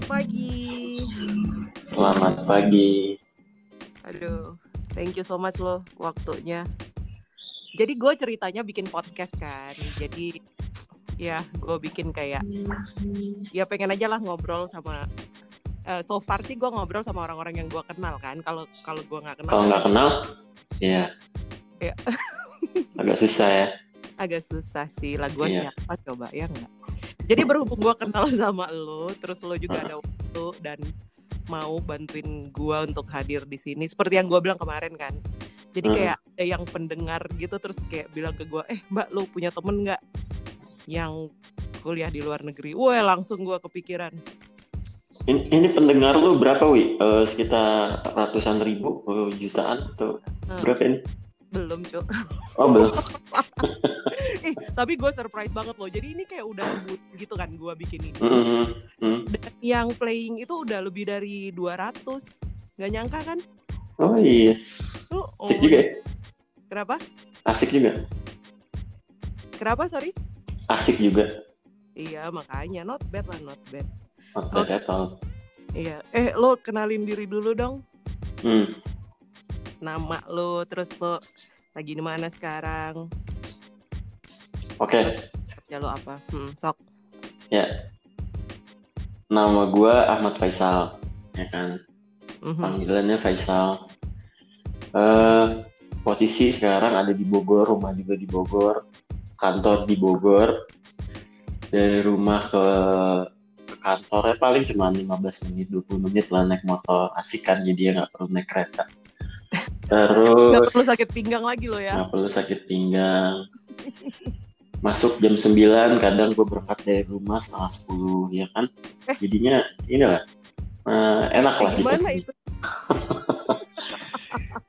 Selamat pagi. Selamat pagi. Aduh, thank you so much lo waktunya. Jadi gue ceritanya bikin podcast kan. Jadi ya gue bikin kayak ya pengen aja lah ngobrol sama uh, so far sih gue ngobrol sama orang-orang yang gue kenal kan. Kalau kalau gue nggak kenal. Kalau nggak kenal, ya. Ya. Agak susah ya. Agak susah sih lah gue Iya. siapa coba ya nggak. Jadi berhubung gue kenal sama lo, terus lo juga ada waktu dan mau bantuin gue untuk hadir di sini. Seperti yang gue bilang kemarin kan. Jadi kayak ada yang pendengar gitu terus kayak bilang ke gue, eh mbak lo punya temen nggak yang kuliah di luar negeri? Wah langsung gue kepikiran. Ini, ini pendengar lu berapa, Wi? Eh, sekitar ratusan ribu, oh, jutaan atau Hmm. berapa ini? Belum cok. Oh belum. eh tapi gue surprise banget loh. Jadi ini kayak udah gitu kan gue bikin ini. Mm, mm, mm. Dan yang playing itu udah lebih dari 200 Gak nyangka kan? Oh iya, Lu, oh, asik juga ya. Kenapa? Asik juga. Kenapa sorry? Asik juga. Iya makanya not bad lah not bad. Not Oh. bad at all. Iya. Eh lo kenalin diri dulu dong. Hmm. Nama lo terus lo lagi di mana sekarang? Oke, Ya lo apa? Hmm, sok. ya. Nama gua Ahmad Faisal, ya kan. Mhm. Panggilannya Faisal. Eh, posisi sekarang ada di Bogor, rumah juga di Bogor, kantor di Bogor. Dari rumah ke, ke kantornya paling cuma 15 menit, 20 menit lah naik motor. Asik kan, jadi ya nggak perlu naik kereta. Gak Terus perlu sakit pinggang lagi lo ya. nggak perlu sakit pinggang. Masuk jam 9, kadang gue berangkat dari rumah setengah 10, ya kan. Eh. Jadinya inilah, eh, enak lah. Eh, gitu. gimana itu?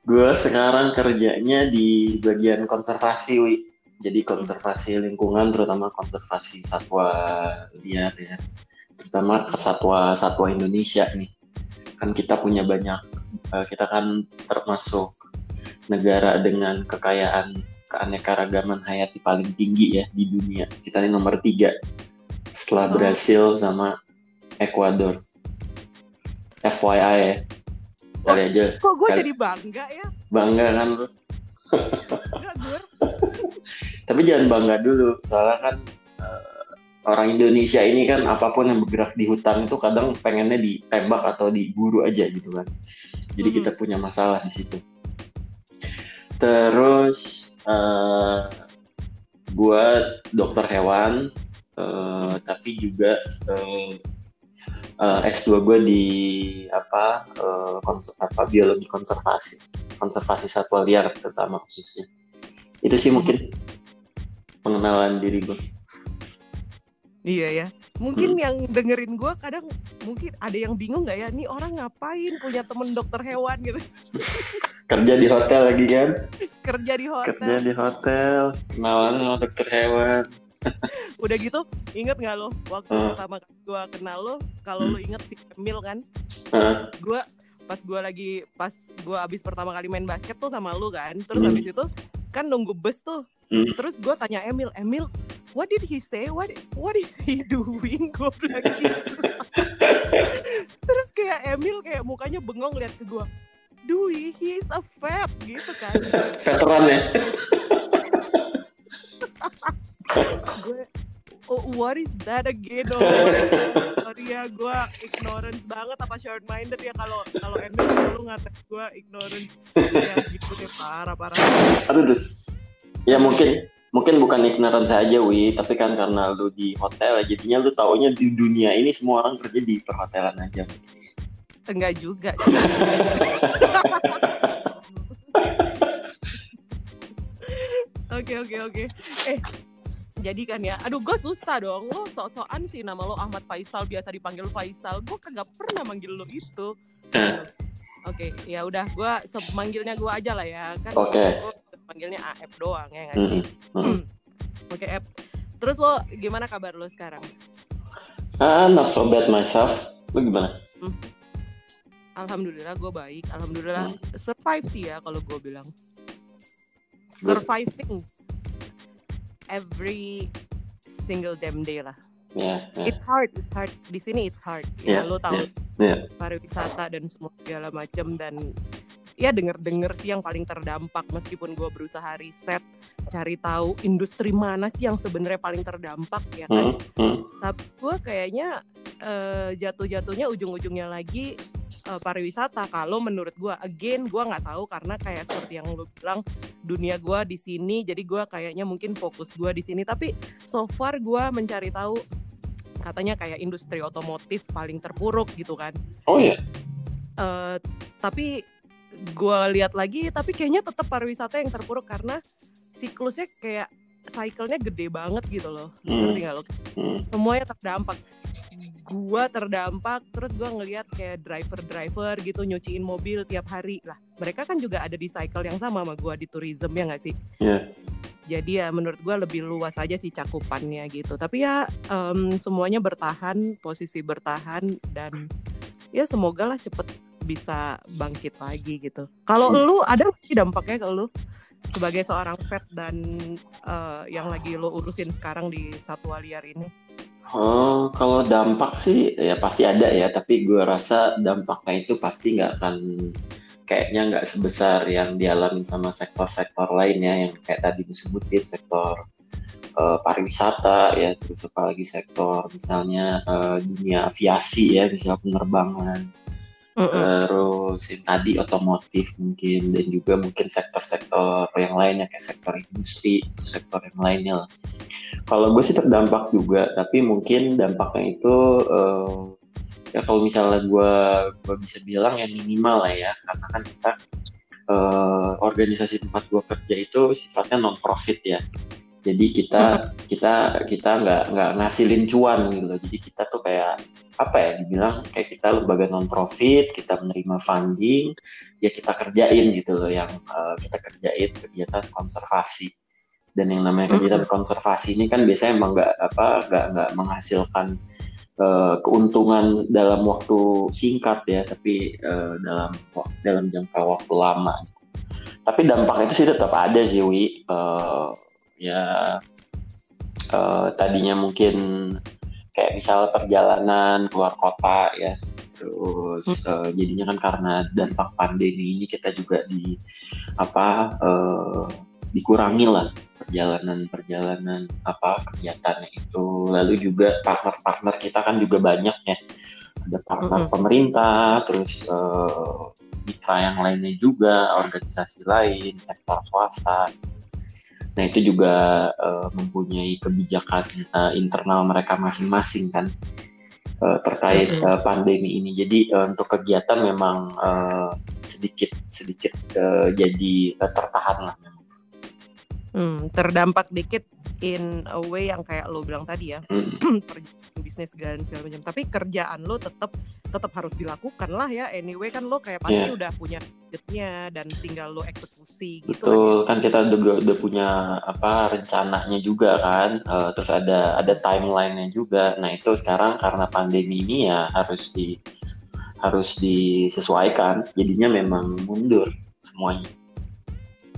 Gue sekarang kerjanya di bagian konservasi, Wi. Jadi konservasi lingkungan, terutama konservasi satwa liar ya. Terutama ke satwa-satwa Indonesia nih. Kan kita punya banyak, eh, kita kan termasuk negara dengan kekayaan keanekaragaman hayati paling tinggi ya di dunia. Kita ini nomor tiga setelah Oh. Brasil sama Ekuador. FYI ya. Kali aja Kok gue jadi bangga ya? bangga kan lu. Tapi jangan bangga dulu, soalnya kan orang Indonesia ini kan apa pun yang bergerak di hutan itu kadang pengennya ditembak atau diburu aja gitu kan. Jadi Mhm. kita punya masalah di situ. Terus gua dokter hewan, eh, tapi juga eh, eh, S2 gue di apa, eh, konser- apa biologi konservasi, konservasi satwa liar terutama khususnya. Itu sih mungkin pengenalan diri gue. Iya ya. Hmm. Mungkin yang dengerin gue kadang mungkin ada yang bingung nggak ya? Nih orang ngapain punya temen dokter hewan gitu? Kerja di hotel lagi kan? Kerja di hotel. Kerja di hotel, kenalan sama dokter hewan. Udah gitu, inget nggak lo waktu Hmm. pertama gue kenal lo? Kalau lo inget si Emil kan? Hah? Gue pas gue lagi pas gue abis pertama kali main basket tuh sama lo kan. Terus Hmm. abis itu kan nunggu bus tuh. Hmm. Terus gue tanya Emil, Emil, what did he say? What what is he doing? Gue bilang gitu. Terus kayak Emil kayak mukanya bengong lihat ke gue. Dwi, he is a fat gitu kan. Veteran ya? gue oh, what is that again oh sorry ya gue ignorance banget apa short minded ya kalau kalau Emil selalu ngatain gue ignorance ya gitu deh parah parah Aduh, duh. Ya mungkin mungkin bukan ignorance saja, Wi, tapi kan karena lu di hotel, jadinya lu taunya di dunia ini semua orang kerja di perhotelan aja. enggak juga Oke oke oke. Eh jadi kan ya, aduh gue susah dong. Lo sok-sokan sih nama lo Ahmad Faisal biasa dipanggil Faisal. Gue kagak pernah manggil lo itu. Oke, ya udah gue manggilnya gue aja lah ya kan. Oke. Gue panggilnya AF doang ya nggak sih? Mm-mm. Oke, F. Terus lo gimana kabar lo sekarang? Ah, not so bad myself. Lu gimana? Alhamdulillah gue baik. Alhamdulillah survive sih ya kalau gue bilang. Good. Surviving every single damn day lah. yeah, yeah. it's hard it's hard di sini it's hard Yeah, ya lo tahu yeah. pariwisata dan semua segala macam dan ya denger-denger sih yang paling terdampak meskipun gue berusaha riset cari tahu industri mana sih yang sebenarnya paling terdampak ya kan? Hmm, hmm. tapi gue kayaknya eh, jatuh-jatuhnya ujung-ujungnya lagi eh, pariwisata. Kalau menurut gue again gue nggak tahu karena kayak seperti yang lu bilang dunia gue di sini jadi gue kayaknya mungkin fokus gue di sini. Tapi so far gue mencari tahu katanya kayak industri otomotif paling terpuruk gitu kan. Oh ya, Eh, tapi gue lihat lagi tapi kayaknya tetap pariwisata yang terpuruk karena siklusnya kayak cycle-nya gede banget gitu loh Hmm. ngerti nggak lo Hmm. semuanya terdampak gua terdampak terus gua ngelihat kayak driver-driver gitu nyuciin mobil tiap hari lah mereka kan juga ada di cycle yang sama sama gua di tourism ya nggak sih Iya. jadi ya menurut gua lebih luas aja sih cakupannya gitu tapi ya em, semuanya bertahan posisi bertahan dan ya semoga lah cepet bisa bangkit lagi gitu. Kalau Hmm. lu ada sih dampaknya ke lu sebagai seorang vet dan eh, yang lagi lo urusin sekarang di satwa liar ini? Oh, kalau dampak sih ya pasti ada ya, tapi gue rasa dampaknya itu pasti nggak akan kayaknya nggak sebesar yang dialami sama sektor-sektor lainnya yang kayak tadi disebutin sektor eh, pariwisata ya, terus apalagi sektor misalnya eh, dunia aviasi ya, misalnya penerbangan, terus yang tadi otomotif mungkin dan juga mungkin sektor-sektor yang lainnya kayak sektor industri sektor yang lainnya lah. Kalau gue sih terdampak juga, tapi mungkin dampaknya itu eh, ya kalau misalnya gue gue bisa bilang ya minimal lah ya, karena kan kita eh, organisasi tempat gue kerja itu sifatnya non profit ya. Jadi kita kita kita nggak nggak ngasilin cuan gitu loh. Jadi kita tuh kayak apa ya dibilang kayak kita lembaga non profit, kita menerima funding, ya kita kerjain gitu loh yang eh, kita kerjain kegiatan konservasi. Dan yang namanya kegiatan konservasi ini kan biasanya emang nggak apa nggak nggak menghasilkan eh, keuntungan dalam waktu singkat ya, tapi eh, dalam dalam jangka waktu lama. Tapi dampaknya itu sih tetap ada sih, Wi. Eh, ya eh, tadinya mungkin kayak misalnya perjalanan keluar kota ya terus eh, jadinya kan karena dampak pandemi ini kita juga di apa eh, dikurangi lah perjalanan-perjalanan apa kegiatannya itu. Lalu juga partner-partner kita kan juga banyak ya. Ada partner Mm-mm. pemerintah terus eh, mitra yang lainnya juga organisasi lain sektor swasta Nah itu juga eh, mempunyai kebijakan eh, internal mereka masing-masing kan eh, terkait eh, pandemi ini. Jadi eh, untuk kegiatan memang eh, sedikit sedikit eh, jadi eh, tertahan lah memang. Hmm, terdampak dikit in a way yang kayak lo bilang tadi ya Mm, bisnis dan segala macam tapi kerjaan lo tetap tetap harus dilakukan lah ya anyway kan lo kayak pasti Iya. udah punya budgetnya dan tinggal lo eksekusi gitu Betul kan kita udah, udah punya apa rencananya juga kan, Eh, terus ada ada timelinenya juga. Nah itu sekarang karena pandemi ini ya harus di harus disesuaikan. Jadinya memang mundur semuanya.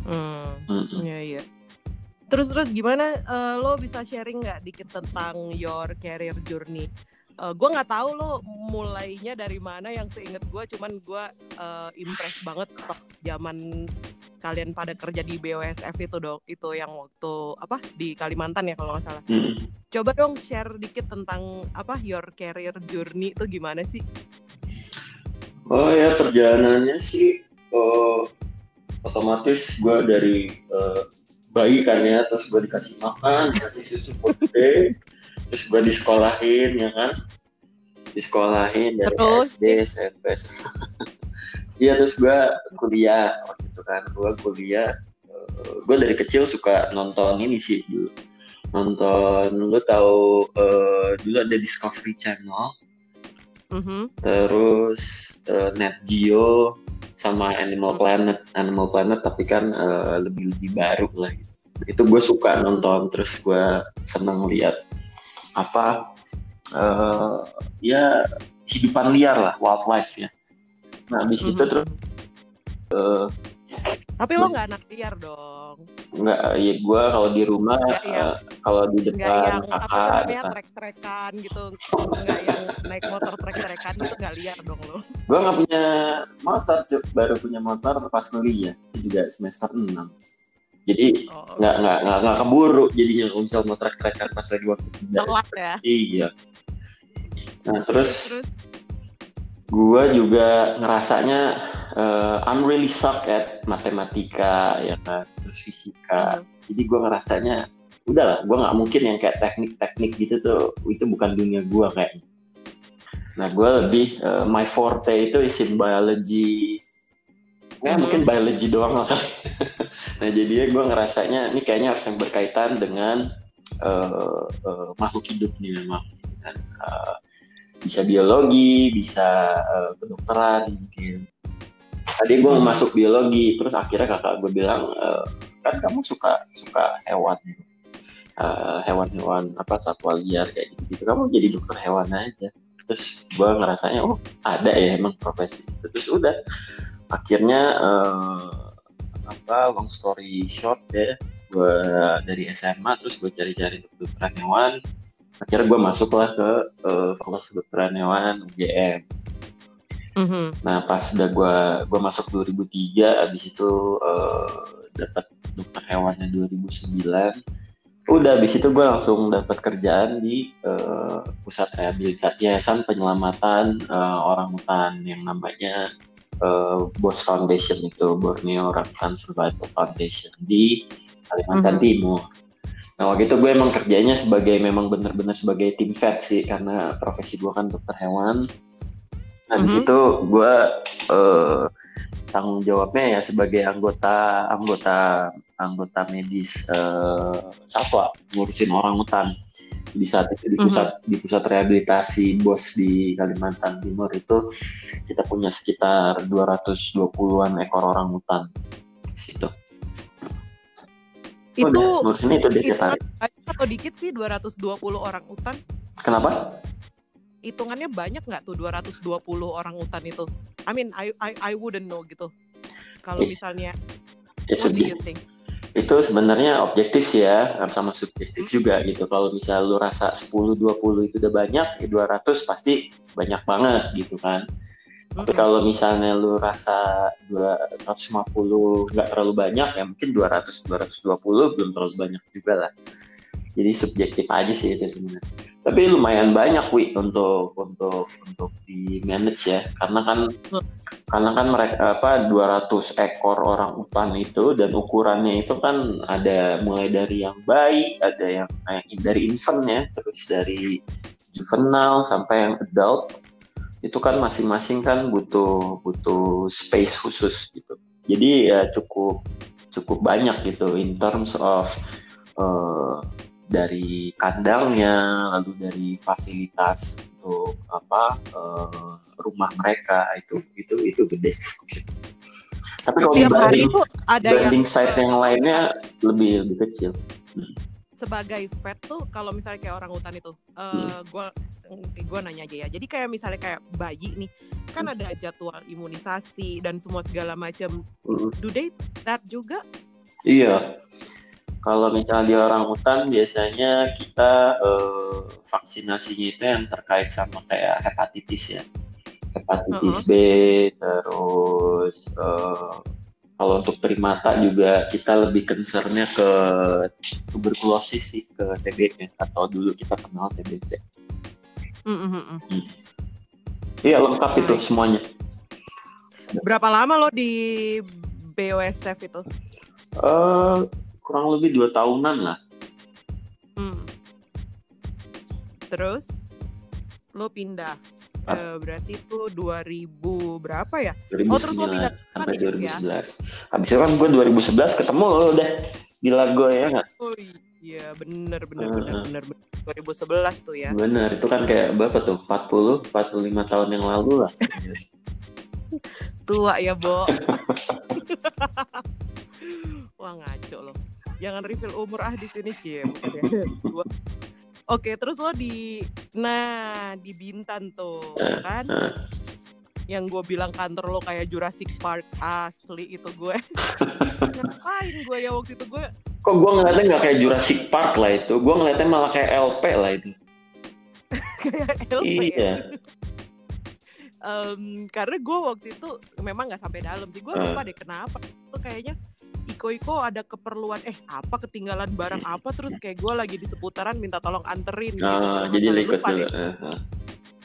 Hmm, Mm-mm. iya iya. Terus terus gimana eh, lo bisa sharing nggak dikit tentang your career journey? Eh, gue nggak tahu lo mulainya dari mana yang seinget gue, cuman gue eh, impress banget waktu zaman kalian pada kerja di BOSF itu dong, itu yang waktu apa di Kalimantan ya kalau nggak salah. Mm. Coba dong share dikit tentang apa your career journey itu gimana sih? Oh ya perjalanannya sih eh, otomatis gue dari eh, bayi kan ya, terus gue dikasih makan, dikasih susu putih, terus gue disekolahin ya kan, disekolahin dari Terus? SD, SMP, SMA. Iya terus gue kuliah waktu itu kan, gue kuliah, gue dari kecil suka nonton ini sih dulu, nonton lu tahu eh, dulu ada Discovery Channel Mhm. terus eh, Net Geo sama Animal Hmm. Planet Animal Planet tapi kan eh, lebih lebih baru lah gitu. itu gue suka nonton terus gue seneng lihat apa eh, ya hidupan liar lah wildlife ya nah habis itu Mhm. terus eh, Tapi lo nggak anak liar dong. Enggak, ya gue kalau di rumah, Nggak yang- eh, kalau di Enggak depan yang kakak, depan. trek-trekan gitu. Enggak yang naik motor trek-trekan gitu enggak liar dong lo. Gue nggak punya motor, Cuk. baru punya motor pas kuliah, itu juga semester 6. Jadi Oh, nggak nggak nggak nggak keburu jadinya kalau misal mau trek-trekan pas lagi waktu kuliah. ya. Iya. Nah terus Terus gue juga ngerasanya eh, I'm really suck at matematika ya kan, terus fisika. hmm, Jadi gue ngerasanya udahlah, gue nggak mungkin yang kayak teknik-teknik gitu tuh itu bukan dunia gue kayaknya. Nah gue lebih eh, my forte itu is in biology. Ya Mhm. mungkin biology doang lah kali. nah jadinya gue ngerasanya ini kayaknya harus yang berkaitan dengan eh, eh, makhluk hidup nih memang. Kan, eh, bisa biologi, bisa eh, kedokteran mungkin. Tadi gue Hmm. masuk biologi, terus akhirnya kakak gue bilang eh, kan kamu suka suka hewan. Eh, hewan-hewan apa satwa liar kayak gitu gitu kamu jadi dokter hewan aja terus gue ngerasanya oh ada ya emang profesi itu terus udah akhirnya eh, apa long story short ya gue dari SMA terus gue cari-cari untuk kedokteran hewan akhirnya gue masuklah ke eh, fakultas kedokteran hewan UGM mhm. Nah pas udah gue gua masuk 2003, abis itu eh, dapat dokter hewannya 2009. Udah abis itu gue langsung dapat kerjaan di eh, pusat rehabilitasi yayasan penyelamatan eh, orang hutan yang namanya eh, BOS Foundation itu Borneo Orangutan Survival Foundation di Kalimantan Mhm. Timur. Nah waktu itu gue emang kerjanya sebagai memang bener-bener sebagai tim vet sih karena profesi gue kan dokter hewan. Nah di Mhm. situ gue eh, tanggung jawabnya ya sebagai anggota anggota anggota medis eh, satwa ngurusin orang hutan di saat itu di pusat di pusat rehabilitasi bos di Kalimantan Timur itu kita punya sekitar 220-an ekor orang hutan di situ. Itu Udah, itu dia tiap hari. banyak atau dikit sih 220 orang hutan? Kenapa? Hitungannya banyak nggak tuh 220 orang hutan itu? I mean, I I, I wouldn't know gitu. Kalau misalnya, Ya, what do you think? itu sebenarnya objektif sih ya sama subjektif juga gitu kalau misal lu rasa 10 20 itu udah banyak ya 200 pasti banyak banget gitu kan tapi kalau misalnya lu rasa 250 nggak terlalu banyak ya mungkin 200 220 belum terlalu banyak juga lah. Jadi subjektif aja sih itu sebenarnya. Tapi lumayan banyak wi untuk untuk untuk di manage ya. Karena kan Hmm. karena kan mereka apa 200 ekor orang hutan itu dan ukurannya itu kan ada mulai dari yang bayi ada yang kayak dari infant ya terus dari juvenile sampai yang adult itu kan masing-masing kan butuh butuh space khusus gitu. Jadi ya cukup cukup banyak gitu in terms of eh, dari kandangnya lalu dari fasilitas untuk apa eh, rumah mereka itu itu itu gede. Tapi kalau dibanding hari itu ada yang site yang lainnya lebih lebih kecil sebagai vet tuh kalau misalnya kayak orang hutan itu, Hmm. eh gua gua nanya aja ya. Jadi kayak misalnya kayak bayi nih, kan Hmm. ada jadwal imunisasi dan semua segala macam. Mm. Do they that juga? Iya. Kalau misalnya di orang hutan biasanya kita eh, vaksinasinya itu yang terkait sama kayak hepatitis ya. Hepatitis B, terus eh, kalau untuk primata juga kita lebih concernnya ke tuberkulosis sih, ke TBC atau dulu kita kenal TBC. Mm, mm, mm, mm. Iya lengkap itu semuanya. Berapa lama lo di BOSF itu? Eh kurang lebih dua tahunan lah. Hmm. Terus lo pindah. Eh, berarti itu 2000 berapa ya? 2009 Oh, terus lo pindah sampai ke mana gitu ya? 2011. Habis itu kan gue 2011 ketemu lo udah di Lago ya nggak? Oh iya, bener bener Heeh. bener bener bener. 2011 tuh ya. Bener, itu kan kayak berapa tuh? 40, 45 tahun yang lalu lah. Tua ya, Bo. Wah, ngaco lo. Jangan reveal umur ah di sini. Dua. Oke, terus lo di nah, di Bintan tuh, kan? Nah, yang gue bilang kantor lo kayak Jurassic Park asli itu gue. Ngapain gue ya waktu itu? Gue kok gue ngeliatnya nggak kayak Jurassic Park lah itu? Gue ngeliatnya malah kayak LP lah itu. Kayak LP iya. Um, karena gue waktu itu memang nggak sampai dalam sih. Gue lupa deh kenapa. Itu kayaknya Iko Iko ada keperluan eh apa ketinggalan barang apa? Terus kayak gue lagi di seputaran minta tolong anterin gitu. oh, jadi Terus ikut dulu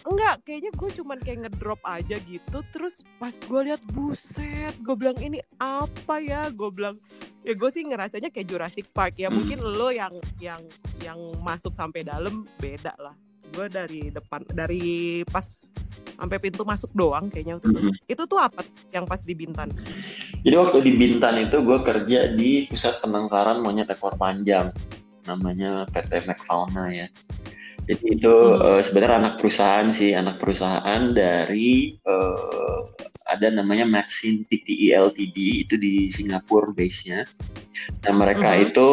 enggak kayaknya gue cuman kayak ngedrop aja gitu. Terus pas gue lihat buset gue bilang ini apa ya? Gue bilang ya gue sih ngerasanya kayak Jurassic Park ya. Hmm. mungkin lo yang yang yang masuk sampai dalam beda lah. Gue dari depan dari pas sampai pintu masuk doang kayaknya itu. Mm-mm. itu tuh apa yang pas di Bintan Jadi waktu di Bintan itu gue kerja di pusat penangkaran monyet ekor panjang, namanya PT Macfauna ya. Jadi itu Hmm. eh, sebenarnya anak perusahaan sih, anak perusahaan dari eh, ada namanya Maxine TTI Ltd itu di Singapura base-nya. Nah mereka Mhm. itu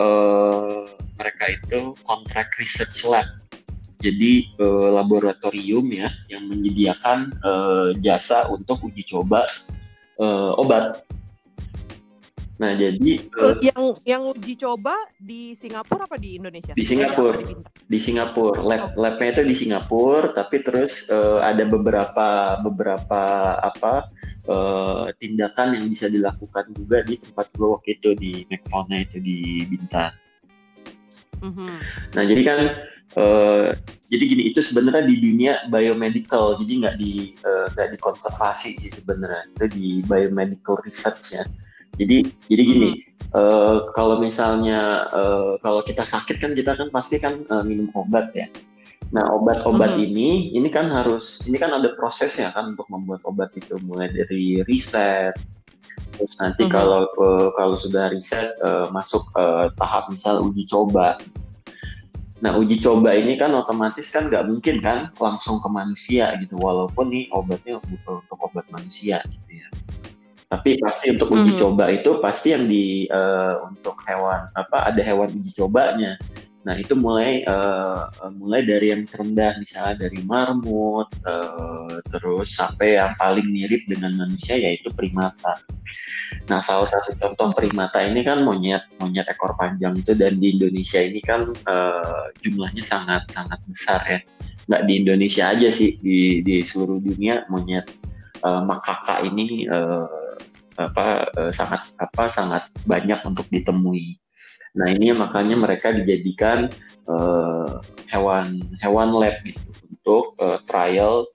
eh, mereka itu contract research lab. Jadi eh, laboratorium ya yang menyediakan eh, jasa untuk uji coba eh, obat. Nah, jadi eh, yang yang uji coba di Singapura apa di Indonesia Di Singapura. Di Singapura, lab labnya itu di Singapura, tapi terus eh, ada beberapa beberapa apa eh, tindakan yang bisa dilakukan juga di tempat gue waktu itu di McFauna itu di Bintan. Mhm. Nah, jadi kan eh, jadi gini itu sebenarnya di dunia biomedical, jadi nggak di eh, nggak di konservasi sih sebenarnya itu di biomedical research ya. Jadi jadi gini eh, kalau misalnya eh, kalau kita sakit kan kita kan pasti kan eh, minum obat ya. Nah obat-obat Mhm. ini ini kan harus ini kan ada prosesnya kan untuk membuat obat itu mulai dari riset terus nanti Mhm. kalau eh, kalau sudah riset eh, masuk eh, tahap misal uji coba. Nah uji coba ini kan otomatis kan nggak mungkin kan langsung ke manusia gitu walaupun nih obatnya bukan untuk obat manusia gitu ya. Tapi pasti untuk uji Mhm. coba itu pasti yang di eh, untuk hewan apa ada hewan uji cobanya. Nah itu mulai eh, mulai dari yang terendah misalnya dari marmut eh, terus sampai yang paling mirip dengan manusia yaitu primata. Nah salah satu contoh primata ini kan monyet monyet ekor panjang itu dan di Indonesia ini kan eh, jumlahnya sangat sangat besar ya. Nggak di Indonesia aja sih di di seluruh dunia monyet eh, makaka ini eh, apa eh, sangat apa sangat banyak untuk ditemui. Nah ini makanya mereka dijadikan eh, hewan hewan lab gitu untuk eh, trial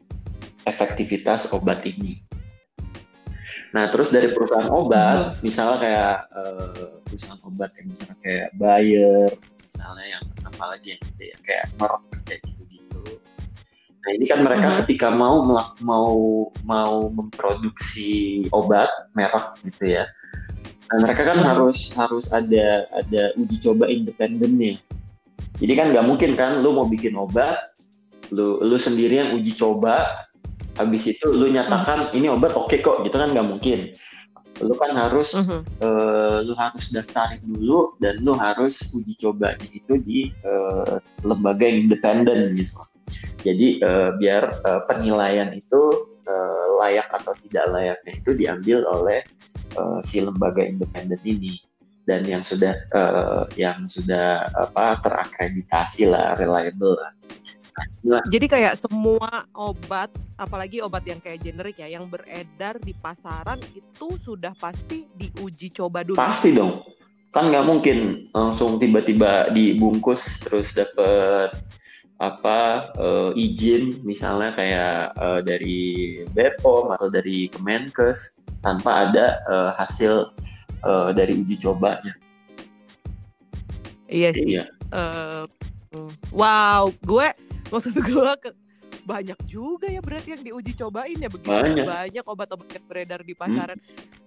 efektivitas obat ini. Nah terus dari perusahaan obat, misalnya kayak eh, perusahaan obat yang misalnya kayak Bayer, misalnya yang apa lagi yang gitu ya kayak Merck kayak gitu-gitu. Nah ini kan mereka Mhm. ketika mau mau mau memproduksi obat merek gitu ya. Nah mereka kan Mhm. harus harus ada ada uji coba independennya. Jadi kan nggak mungkin kan lu mau bikin obat, lu lu sendiri yang uji coba, habis itu lu nyatakan ini obat oke kok gitu kan nggak mungkin. Lu kan harus Mhm. eh, lu harus daftarin dulu dan lu harus uji cobanya itu di eh, lembaga yang independen gitu. Jadi eh, biar eh, penilaian itu eh, layak atau tidak layaknya itu diambil oleh eh, si lembaga independen ini dan yang sudah eh, yang sudah apa terakreditasi lah reliable lah. Nah, Jadi kayak semua obat, apalagi obat yang kayak generik ya, yang beredar di pasaran itu sudah pasti diuji coba dulu. Pasti dong. Kan nggak mungkin langsung tiba-tiba dibungkus terus dapet apa eh, izin misalnya kayak eh, dari Bepom atau dari Kemenkes tanpa ada eh, hasil eh, dari uji cobanya. Iya sih. Iya. Mm. wow, gue maksud gue ke, banyak juga ya berarti yang diuji cobain ya begitu Banyak. banyak obat-obat yang beredar di pasaran.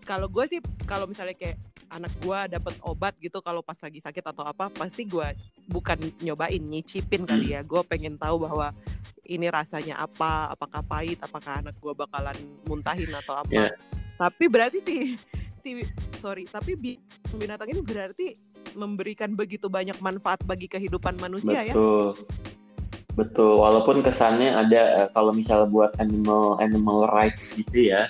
Kalau gue sih kalau misalnya kayak anak gue dapet obat gitu kalau pas lagi sakit atau apa pasti gue bukan nyobain nyicipin kali ya. Gue pengen tahu bahwa ini rasanya apa, apakah pahit, apakah anak gue bakalan muntahin atau apa. Ya. Tapi berarti sih si sorry, tapi bi- binatang ini berarti memberikan begitu banyak manfaat bagi kehidupan manusia ya. Betul. betul walaupun kesannya ada uh, kalau misalnya buat animal animal rights gitu ya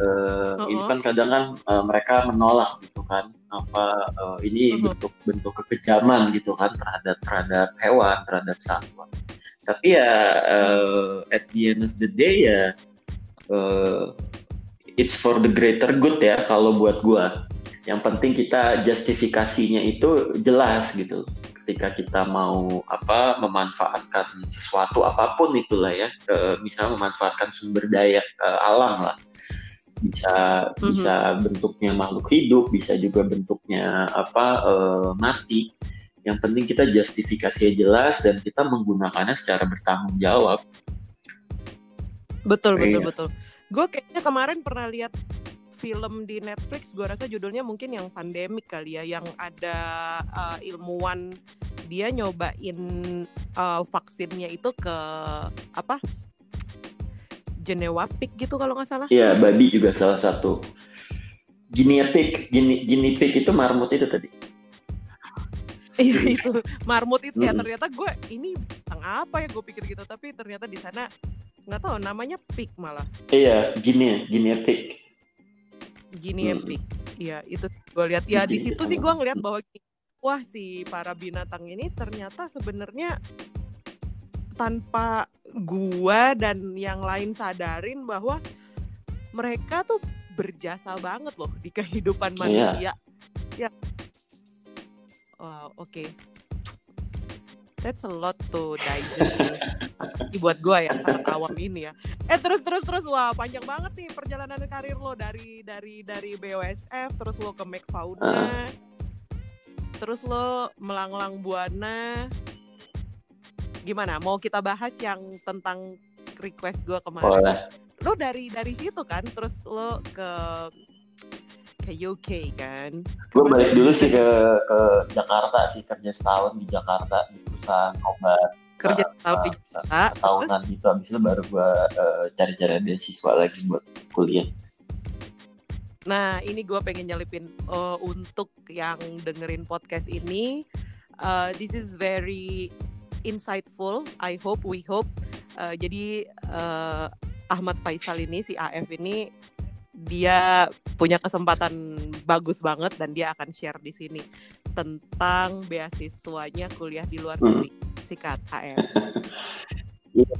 uh, uh-huh. ini kan kadang kan uh, mereka menolak gitu kan apa uh, ini uh-huh. bentuk bentuk kekejaman gitu kan terhadap terhadap hewan terhadap satwa tapi ya uh, at the end of the day ya uh, it's for the greater good ya kalau buat gua yang penting kita justifikasinya itu jelas gitu ketika kita mau apa memanfaatkan sesuatu apa pun itulah ya e, misalnya memanfaatkan sumber daya e, alam lah bisa mm-hmm. bisa bentuknya makhluk hidup bisa juga bentuknya apa e, mati yang penting kita justifikasinya jelas dan kita menggunakannya secara bertanggung jawab betul betul iya. betul gue kayaknya kemarin pernah lihat film di Netflix gue rasa judulnya mungkin yang pandemik kali ya yang ada uh, ilmuwan dia nyobain uh, vaksinnya itu ke apa Genewa pig gitu kalau nggak salah. Iya babi juga salah satu. Guinea pig guinea, guinea pig itu marmut itu tadi. Iya itu. Marmut itu. Ya ternyata gue ini tentang apa ya gue pikir gitu. Tapi ternyata di sana nggak tahu namanya pig malah. Iya guinea guinea pig gini epic hmm. ya itu gue lihat. Ya di situ sih gue ngeliat bahwa wah si para binatang ini ternyata sebenarnya tanpa gua dan yang lain sadarin bahwa mereka tuh berjasa banget loh di kehidupan iya. manusia. Yeah. Ya. Wow, oke. Okay. That's a lot to digest. buat gue ya sangat awam ini ya. Eh terus terus terus wah panjang banget nih perjalanan karir lo dari dari dari BOSF terus lo ke McFauna. Uh. Terus lo melanglang buana. Gimana? Mau kita bahas yang tentang request gue kemarin? Boleh. Lo dari dari situ kan terus lo ke ke UK kan? Gue balik dulu sih ke ke Jakarta sih kerja setahun di Jakarta di perusahaan obat. Kerja setahun di Jakarta. Setahunan gitu abis itu baru gue uh, cari-cari beasiswa lagi buat kuliah. Nah ini gue pengen nyelipin uh, untuk yang dengerin podcast ini. Uh, this is very insightful. I hope, we hope. Uh, jadi uh, Ahmad Faisal ini si AF ini dia punya kesempatan bagus banget dan dia akan share di sini tentang beasiswanya kuliah di luar hmm. negeri. Hmm. Sikat HM. Iya.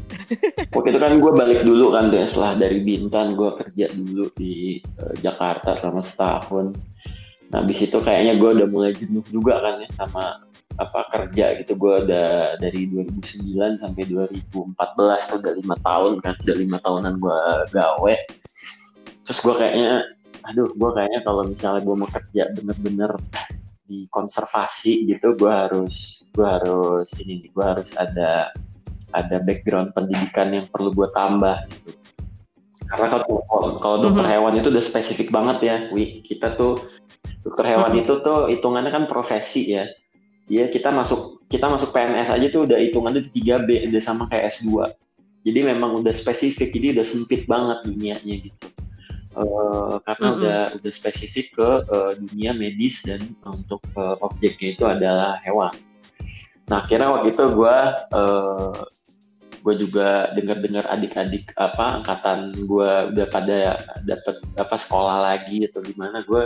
Waktu itu kan gue balik dulu kan deh setelah dari Bintan gue kerja dulu di uh, Jakarta selama setahun. Nah abis itu kayaknya gue udah mulai jenuh juga kan ya sama apa kerja gitu. Gue udah dari 2009 sampai 2014 tuh udah lima tahun kan udah lima tahunan gue gawe. Terus gue kayaknya aduh gue kayaknya kalau misalnya gue mau kerja bener-bener di konservasi gitu gue harus gue harus ini nih gue harus ada ada background pendidikan yang perlu gue tambah gitu. Karena kalau kalau dokter mm -hmm. hewan itu udah spesifik banget ya wi. Kita tuh dokter hewan mm -hmm. itu tuh hitungannya kan profesi ya Iya kita masuk kita masuk PNS aja tuh udah hitungannya 3B udah sama kayak S2 jadi memang udah spesifik jadi udah sempit banget dunianya gitu uh, karena mm -hmm. udah udah spesifik ke uh, dunia medis dan untuk uh, objeknya itu adalah hewan. Nah, akhirnya waktu itu gue uh, gue juga dengar-dengar adik-adik apa angkatan gue udah pada dapat apa sekolah lagi atau gimana gue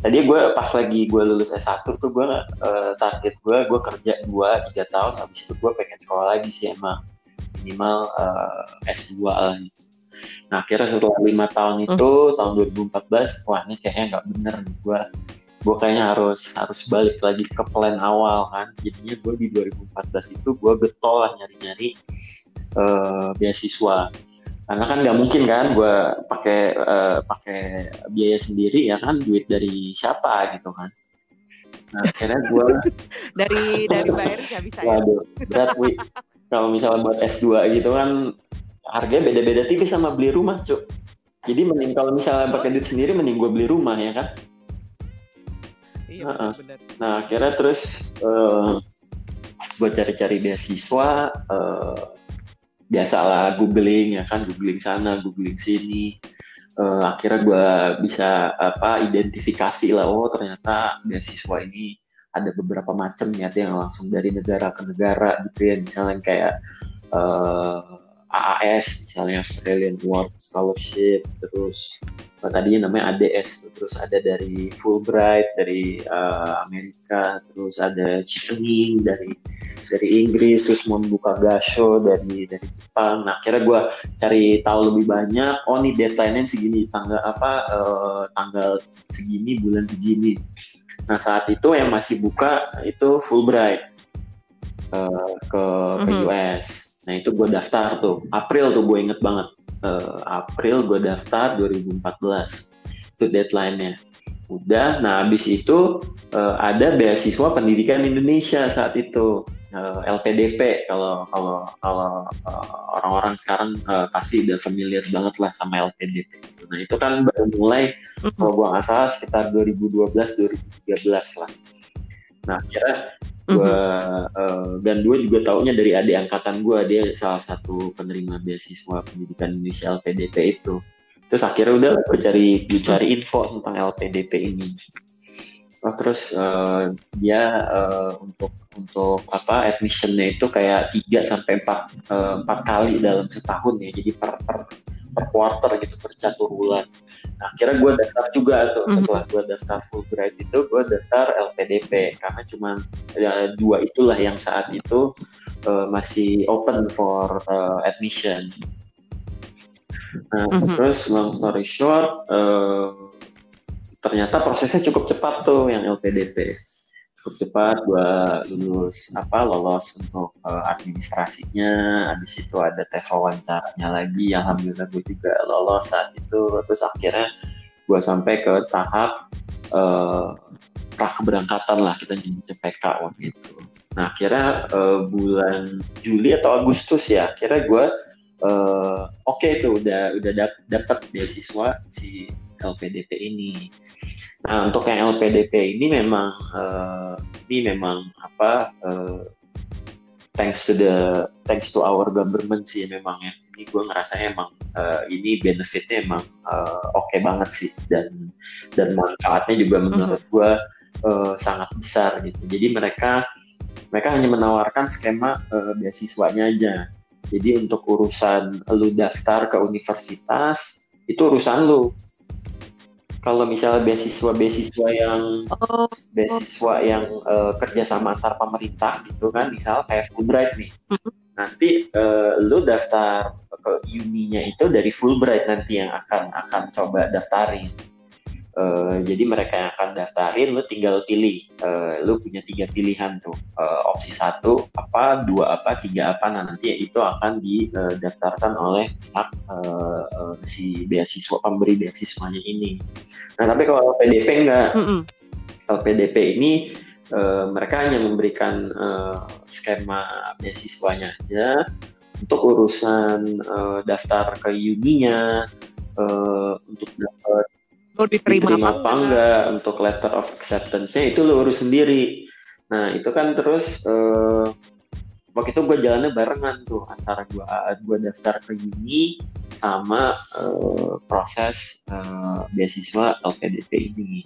tadi gue pas lagi gue lulus S1 tuh gue uh, target gue gue kerja dua tiga tahun. Habis itu gue pengen sekolah lagi sih emang. Minimal uh, S2 lah gitu. Nah akhirnya setelah lima tahun itu hmm. tahun 2014 wah ini kayaknya nggak bener nih gue gue kayaknya harus harus balik lagi ke plan awal kan. Jadinya gue di 2014 itu gue getol lah nyari-nyari uh, beasiswa karena kan nggak mungkin kan gue pakai uh, pakai biaya sendiri ya kan? Duit dari siapa gitu kan? Nah akhirnya gue dari dari bayar nggak bisa ya? Waduh berat kalau misalnya buat S2 gitu kan harganya beda-beda tipis sama beli rumah cuk. Jadi mending kalau misalnya pakai duit sendiri mending gue beli rumah ya kan? Iya nah, benar nah akhirnya terus uh, eh, gue cari-cari beasiswa uh, biasalah googling ya kan? Googling sana googling sini. Uh, akhirnya gue bisa apa identifikasi lah oh ternyata beasiswa ini ada beberapa macam ya yang langsung dari negara ke negara gitu ya. Misalnya kayak uh, AAS misalnya Australian Award Scholarship terus tadinya namanya ADS terus ada dari Fulbright dari uh, Amerika terus ada Chevening dari dari Inggris terus mau buka Gasho dari dari Jepang. Nah akhirnya gue cari tahu lebih banyak oh nih deadline-nya segini tanggal apa uh, tanggal segini bulan segini. Nah saat itu yang masih buka itu Fulbright uh, ke ke mm -hmm. US Nah itu gue daftar tuh, April tuh gue inget banget. Uh, April gue daftar 2014, itu deadline-nya. Udah, nah abis itu uh, ada beasiswa pendidikan Indonesia saat itu. Uh, eh, LPDP kalau kalau kalau uh, orang-orang sekarang uh, pasti udah familiar banget lah sama LPDP. Nah itu kan baru mulai mm-hmm. kalau gue nggak salah sekitar 2012 2013 lah. Nah kira gue uh, dan gue juga taunya dari adik angkatan gue dia salah satu penerima beasiswa pendidikan Indonesia LPDP itu. Terus akhirnya udah gue cari gue cari info tentang LPDP ini. Oh, terus uh, dia uh, untuk untuk apa admissionnya itu kayak 3 sampai empat empat kali dalam setahun ya jadi per per quarter gitu per satu bulan Nah, akhirnya gue daftar juga tuh mm-hmm. setelah gue daftar Fulbright itu gue daftar LPDP karena cuma ya, dua itulah yang saat itu uh, masih open for uh, admission. Nah, mm-hmm. terus long story short, uh, ternyata prosesnya cukup cepat tuh yang LPDP cukup cepat gue lulus apa lolos untuk uh, administrasinya. Habis itu ada tes wawancaranya lagi alhamdulillah gue juga lolos saat itu. Terus akhirnya gue sampai ke tahap uh, pra keberangkatan lah kita nyebutnya PK waktu itu. Nah akhirnya uh, bulan Juli atau Agustus ya akhirnya gue uh, oke okay tuh udah udah dap dapat beasiswa si LPDP ini Nah untuk yang LPDP ini memang uh, ini memang apa uh, thanks to the thanks to our government sih memang ya. Ini gue ngerasa emang uh, ini benefitnya emang uh, oke okay banget sih. Dan dan manfaatnya juga menurut mhm. gue uh, sangat besar gitu. Jadi mereka mereka hanya menawarkan skema uh, beasiswanya aja. Jadi untuk urusan lu daftar ke universitas itu urusan lu kalau misalnya beasiswa-beasiswa yang oh. beasiswa yang uh, kerjasama antar pemerintah gitu kan, misal kayak Fulbright nih, mm-hmm. nanti uh, lu daftar ke Uni-nya itu dari Fulbright nanti yang akan akan coba daftarin. Uh, jadi mereka yang akan daftarin, lu tinggal pilih. Uh, lu punya tiga pilihan tuh. Uh, opsi satu apa, dua apa, tiga apa. Nah nanti itu akan didaftarkan oleh pihak uh, uh, si beasiswa pemberi beasiswanya ini. Nah tapi kalau LPDP enggak. Mm -hmm. LPDP ini uh, mereka hanya memberikan uh, skema beasiswanya aja untuk urusan uh, daftar ke uninya, uh, untuk dapat lo diterima, diterima apa, apa enggak untuk letter of acceptance-nya itu lo urus sendiri. Nah itu kan terus uh, waktu itu gue jalannya barengan tuh antara gue gue daftar ke uni sama uh, proses uh, beasiswa LPDP ini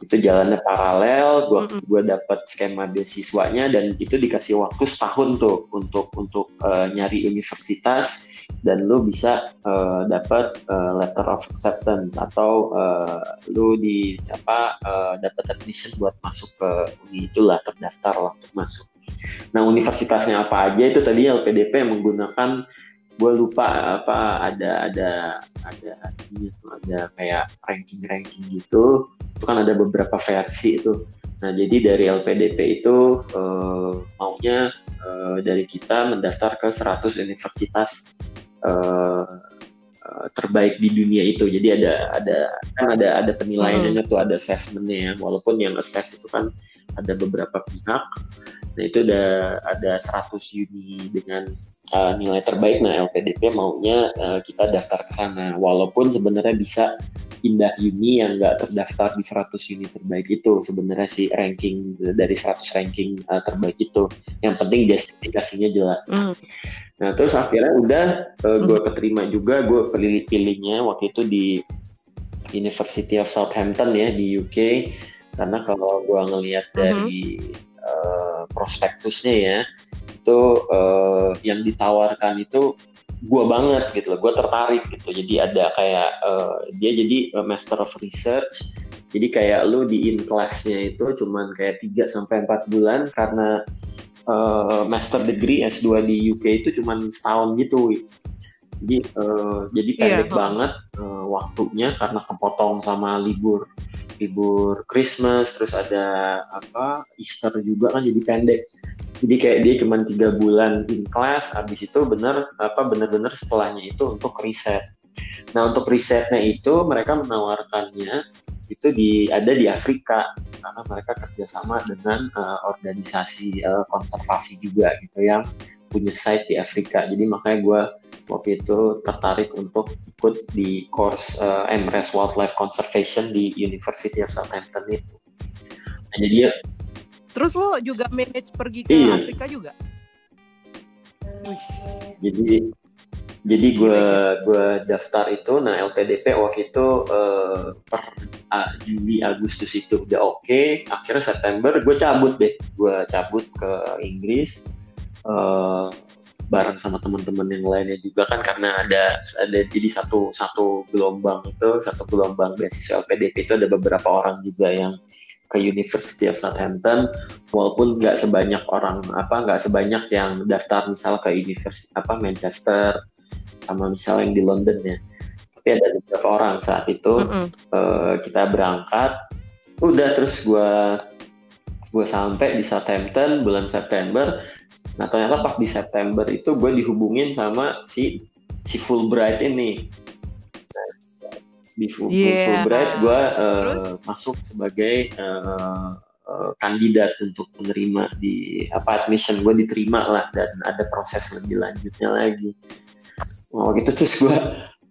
itu jalannya paralel gue mm -hmm. gue dapat skema beasiswanya dan itu dikasih waktu setahun tuh untuk untuk uh, nyari universitas dan lu bisa uh, dapat uh, letter of acceptance atau uh, lu di apa uh, dapat admission buat masuk ke uni itulah terdaftar lah untuk masuk. Nah universitasnya apa aja itu tadi LPDP menggunakan gue lupa apa ada ada ada ini tuh ada kayak ranking ranking gitu. Itu kan ada beberapa versi itu nah jadi dari LPDP itu maunya dari kita mendaftar ke 100 universitas uh, uh, terbaik di dunia itu. Jadi ada ada kan ada ada penilaiannya hmm. tuh ada assessmentnya ya. Walaupun yang assess itu kan ada beberapa pihak. Nah itu ada ada 100 uni dengan uh, nilai terbaik. Nah LPDP maunya uh, kita daftar ke sana. Walaupun sebenarnya bisa pindah uni yang nggak terdaftar di 100 uni terbaik itu. Sebenarnya si ranking dari 100 ranking uh, terbaik itu. Yang penting justifikasinya jelas. Mm. nah terus akhirnya udah uh, gue mm. keterima juga. Gue pilih pilihnya waktu itu di University of Southampton ya di UK karena kalau gue ngelihat mm-hmm. dari uh, prospektusnya ya itu uh, yang ditawarkan itu gue banget gitu loh gue tertarik gitu. Jadi ada kayak uh, dia jadi master of research. Jadi kayak lu di in classnya itu cuman kayak 3 sampai empat bulan karena uh, master degree S2 di UK itu cuman setahun gitu jadi uh, jadi iya, pendek yeah. banget uh, waktunya karena kepotong sama libur libur Christmas terus ada apa Easter juga kan jadi pendek. Jadi kayak dia cuma tiga bulan in class habis itu bener apa bener-bener setelahnya itu untuk riset nah untuk risetnya itu mereka menawarkannya itu di ada di Afrika karena mereka kerjasama dengan uh, organisasi uh, konservasi juga gitu yang punya site di Afrika. Jadi makanya gue waktu itu tertarik untuk ikut di course uh, MRS Wildlife Conservation di University of Southampton itu. Nah, jadi ya terus lo juga manage pergi ke iya. Afrika juga? Jadi jadi gue gue daftar itu nah LPDP waktu itu uh, per uh, Juli Agustus itu udah oke. Okay. akhirnya September gue cabut deh. Gue cabut ke Inggris. Uh, bareng sama teman-teman yang lainnya juga kan karena ada ada jadi satu satu gelombang itu satu gelombang beasiswa LPDP itu ada beberapa orang juga yang ke University of Southampton. Walaupun nggak sebanyak orang apa nggak sebanyak yang daftar misal ke University apa Manchester sama misal yang di London ya. Tapi ada beberapa orang saat itu mm -hmm. uh, kita berangkat. Udah terus gue gue sampai di Southampton bulan September nah ternyata pas di September itu gue dihubungin sama si si Fulbright ini. Di Full, yeah. Fulbright gue uh, masuk sebagai uh, uh, kandidat untuk menerima di apa admission. Gue diterima lah dan ada proses lebih lanjutnya lagi. Oh gitu terus gue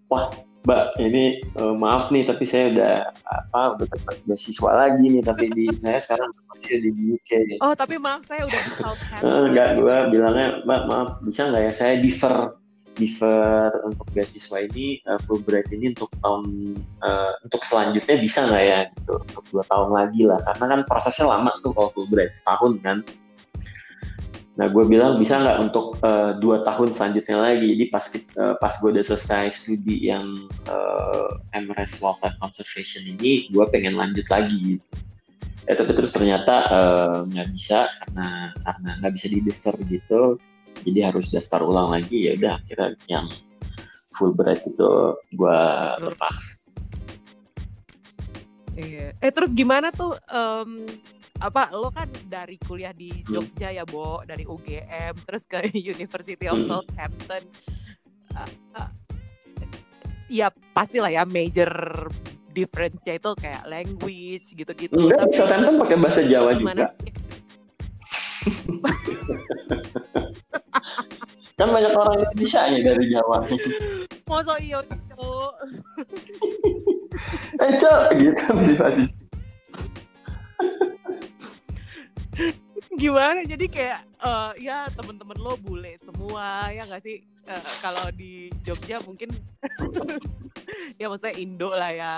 wah Mbak, ini uh, maaf nih, tapi saya udah apa udah dapat beasiswa lagi nih, tapi di saya sekarang masih di UK. Oh, tapi maaf saya udah di Southampton. uh, enggak, gue bilangnya, Mbak maaf bisa nggak ya saya defer defer untuk beasiswa ini uh, Fulbright ini untuk tahun uh, untuk selanjutnya bisa nggak ya gitu untuk dua tahun lagi lah karena kan prosesnya lama tuh kalau Fulbright setahun kan Nah, gue bilang bisa nggak untuk uh, dua tahun selanjutnya lagi. Jadi pas uh, pas gue udah selesai studi yang uh, MRS Wildlife Conservation ini, gue pengen lanjut lagi gitu. Ya, tapi terus ternyata nggak uh, bisa karena karena nggak bisa di gitu. Jadi harus daftar ulang lagi. Ya udah, akhirnya yang Fulbright itu gue lepas. Iya. Eh terus gimana tuh? Um apa lo kan dari kuliah di hmm. Jogja ya Bo dari UGM terus ke University of hmm. Southampton. Uh, uh, ya pastilah ya major difference-nya itu kayak language gitu-gitu. Enggak, Tapi, Southampton pakai bahasa Jawa juga. kan banyak orang yang bisa ya dari Jawa. Masa iya cok eh cok gitu masih gimana? Jadi kayak uh, ya temen-temen lo bule semua ya nggak sih? Uh, kalau di Jogja mungkin ya maksudnya Indo lah ya.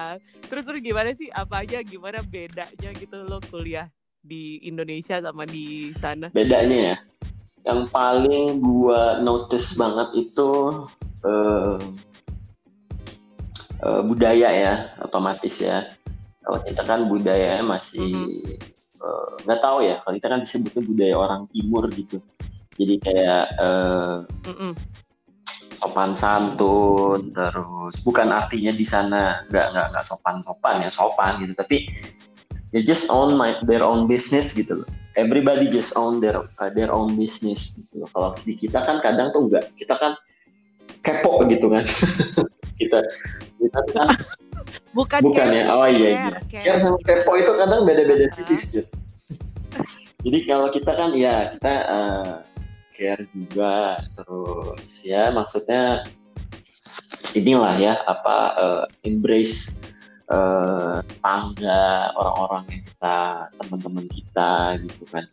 Terus terus gimana sih? Apa aja? Gimana bedanya gitu lo kuliah di Indonesia sama di sana? Bedanya ya yang paling gua notice banget itu uh, uh, budaya ya otomatis ya. Kalau kita kan budaya masih mm -hmm Eh, nggak uh, tahu ya kalau kita kan disebutnya budaya orang timur gitu. Jadi kayak uh, mm -mm. sopan santun terus bukan artinya di sana nggak nggak nggak sopan sopan ya sopan gitu. Tapi they just own my their own business gitu loh. Everybody just own their uh, their own business gitu loh. Kalau di kita kan kadang tuh enggak kita kan kepo gitu kan. Kita kita kan bukan bukan ya? oh iya iya. care sama kepo itu kadang beda-beda tipis jadi kalau kita kan ya kita uh, care juga terus ya maksudnya inilah ya apa uh, embrace uh, tangga orang-orang yang kita teman-teman kita gitu kan.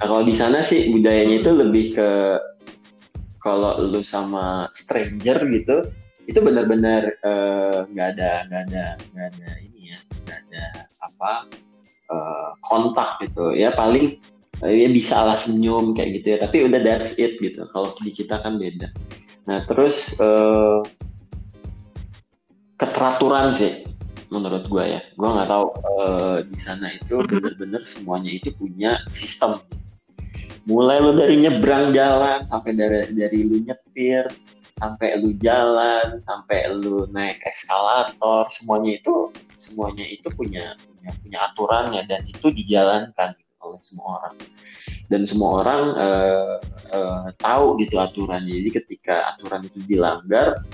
Nah, kalau di sana sih budayanya itu lebih ke kalau lu sama stranger gitu itu benar-benar nggak uh, ada nggak ada nggak ada ini ya nggak ada apa uh, kontak gitu. Ya paling uh, ya bisa alas senyum kayak gitu ya tapi udah that's it gitu. Kalau di kita kan beda. Nah terus uh, keteraturan sih menurut gue ya. Gue nggak tahu uh, di sana itu mm-hmm. bener-bener semuanya itu punya sistem. Mulai lo dari nyebrang jalan sampai dari dari lu nyetir sampai lu jalan sampai lu naik eskalator semuanya itu semuanya itu punya punya punya aturannya dan itu dijalankan oleh semua orang. Dan semua orang uh, uh, tahu gitu aturannya. Jadi ketika aturan itu dilanggar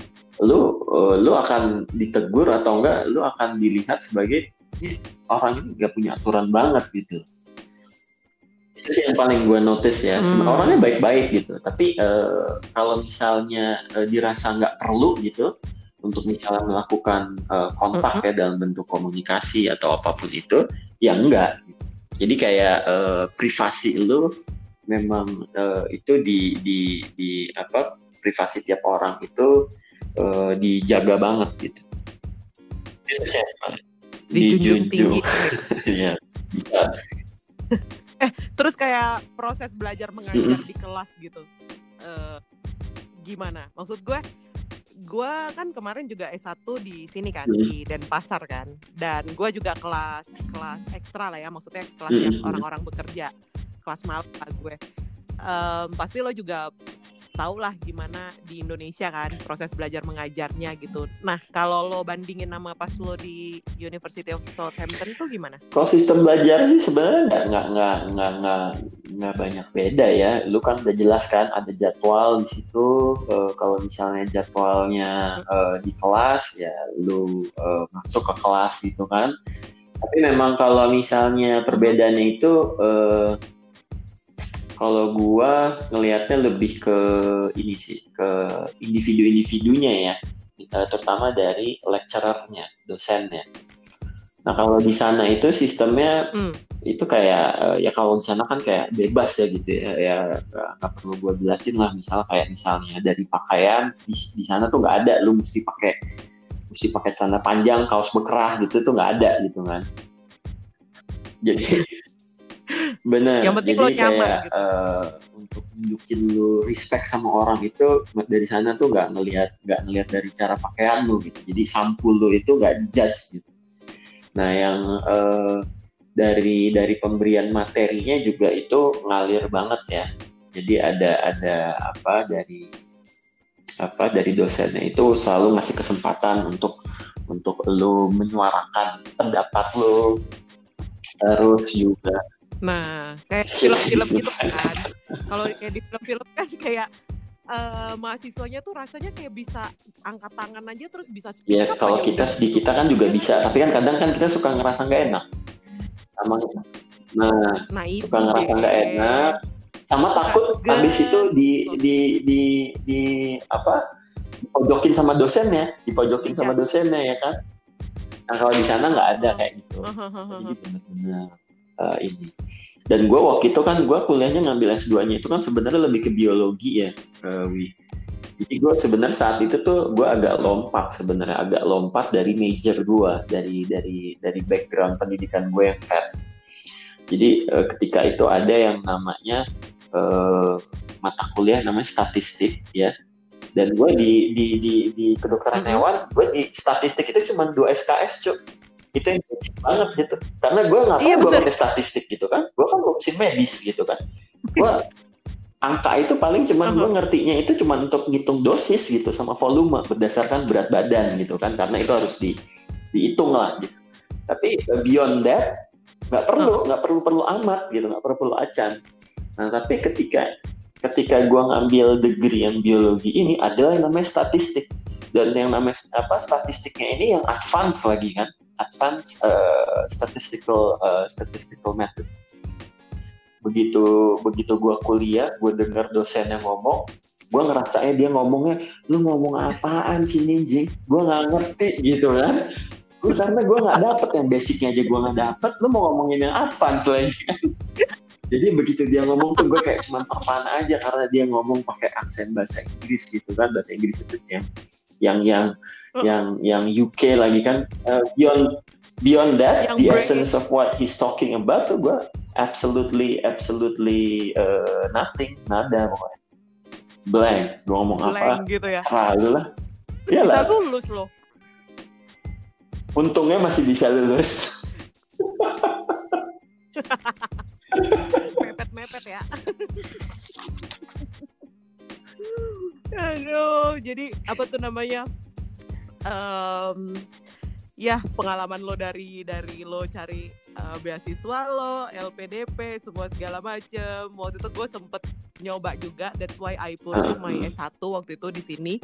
lu uh, lu akan ditegur atau enggak lu akan dilihat sebagai orang ini nggak punya aturan banget gitu itu sih yang paling gue notice ya. Hmm. orangnya baik-baik gitu. Tapi uh, kalau misalnya uh, dirasa nggak perlu gitu untuk misalnya melakukan uh, kontak hmm. ya dalam bentuk komunikasi atau apa pun itu ya enggak jadi kayak uh, privasi lu memang uh, itu di di di apa privasi tiap orang itu uh, dijaga banget gitu. Dijunjung. Tinggi. Ya bisa eh terus kayak proses belajar mengajar mm -hmm. di kelas gitu uh, gimana maksud gue gue kan kemarin juga S1 di sini kan mm. di Denpasar kan dan gue juga kelas kelas ekstra lah ya maksudnya kelas mm. yang orang-orang bekerja kelas malam lah gue um, pasti lo juga tau lah gimana di Indonesia kan proses belajar mengajarnya gitu. Nah kalau lo bandingin nama pas lo di University of Southampton tuh gimana? Kalau sistem belajar sih sebenarnya nggak nggak nggak nggak nggak banyak beda ya. Lu kan udah jelas kan ada jadwal di situ. Uh, kalau misalnya jadwalnya uh, di kelas ya lu uh, masuk ke kelas gitu kan. Tapi memang kalau misalnya perbedaannya itu uh, kalau gua ngelihatnya lebih ke ini sih, ke individu-individunya ya, terutama dari lecturernya, dosennya. Nah kalau di sana itu sistemnya hmm. itu kayak eh, ya kalau di sana kan kayak bebas ya gitu ya, ya nggak perlu gua jelasin lah. Misal kayak misalnya dari pakaian di, di sana tuh nggak ada, lu mesti pakai mesti pakai celana panjang, kaos bekerah gitu tuh nggak ada gitu kan. Jadi Bener. Yang penting Jadi lo nyaman kayak, gitu. Uh, untuk nunjukin lu respect sama orang itu dari sana tuh nggak ngelihat nggak ngelihat dari cara pakaian lu gitu. Jadi sampul lu itu nggak dijudge gitu. Nah yang uh, dari dari pemberian materinya juga itu ngalir banget ya. Jadi ada ada apa dari apa dari dosennya itu selalu ngasih kesempatan untuk untuk lu menyuarakan pendapat lu terus juga Nah, kayak film-film gitu kan. Kalau kayak di film-film kan kayak uh, mahasiswanya tuh rasanya kayak bisa angkat tangan aja terus bisa Ya, kalau kita di kita kan juga bisa, tapi kan kadang kan kita suka ngerasa nggak enak. Sama Nah, nah suka ngerasa nggak enak. Sama takut habis itu di di di di apa? Dipojokin sama dosennya. Dipojokin sama iya. dosennya ya kan? Nah kalau di sana nggak ada kayak gitu. Jadi benar-benar uh, ini. Dan gue waktu itu kan gue kuliahnya ngambil S2-nya itu kan sebenarnya lebih ke biologi ya, uh, Wi. Jadi gue sebenarnya saat itu tuh gue agak lompat sebenarnya agak lompat dari major gue dari dari dari background pendidikan gue yang fat. Jadi uh, ketika itu ada yang namanya uh, mata kuliah namanya statistik ya. Dan gue di di di di kedokteran mm -hmm. hewan, gue di statistik itu cuma dua SKS cuk itu yang basic banget gitu. Karena gue nggak tahu iya, gue pakai statistik gitu kan. Gue kan ngurusin medis gitu kan. Gue angka itu paling cuman uh-huh. gue ngertinya itu cuma untuk ngitung dosis gitu sama volume berdasarkan berat badan gitu kan. Karena itu harus di dihitung lah gitu. Tapi beyond that nggak perlu nggak uh-huh. perlu perlu amat gitu nggak perlu perlu acan. Nah tapi ketika ketika gue ngambil degree yang biologi ini ada yang namanya statistik. Dan yang namanya apa statistiknya ini yang advance lagi kan advanced uh, statistical uh, statistical method. Begitu begitu gue kuliah, gue dengar dosen yang ngomong, gue ngerasanya dia ngomongnya, lu ngomong apaan sih ninjing? Gue nggak ngerti gitu kan. Gue karena gue nggak dapet yang basicnya aja gue nggak dapet, lu mau ngomongin yang advance lagi. Jadi begitu dia ngomong tuh gue kayak cuma terpana aja karena dia ngomong pakai aksen bahasa Inggris gitu kan, bahasa Inggris itu yang yang yang. Yang yang UK lagi kan. Uh, beyond beyond that Yang the break- essence of what he's talking about tuh gue absolutely absolutely uh, nothing nada pokoknya. Blank. Gue ngomong apa? Blank gitu ya. Selalu lah. Iyalah. kita lulus loh. Untungnya masih bisa lulus. Mepet-mepet ya. Aduh jadi apa tuh namanya Em, ya pengalaman lo dari dari lo cari eh, beasiswa lo LPDP semua segala macem. Waktu itu gue sempet nyoba juga that's why I put my S1 waktu itu di sini.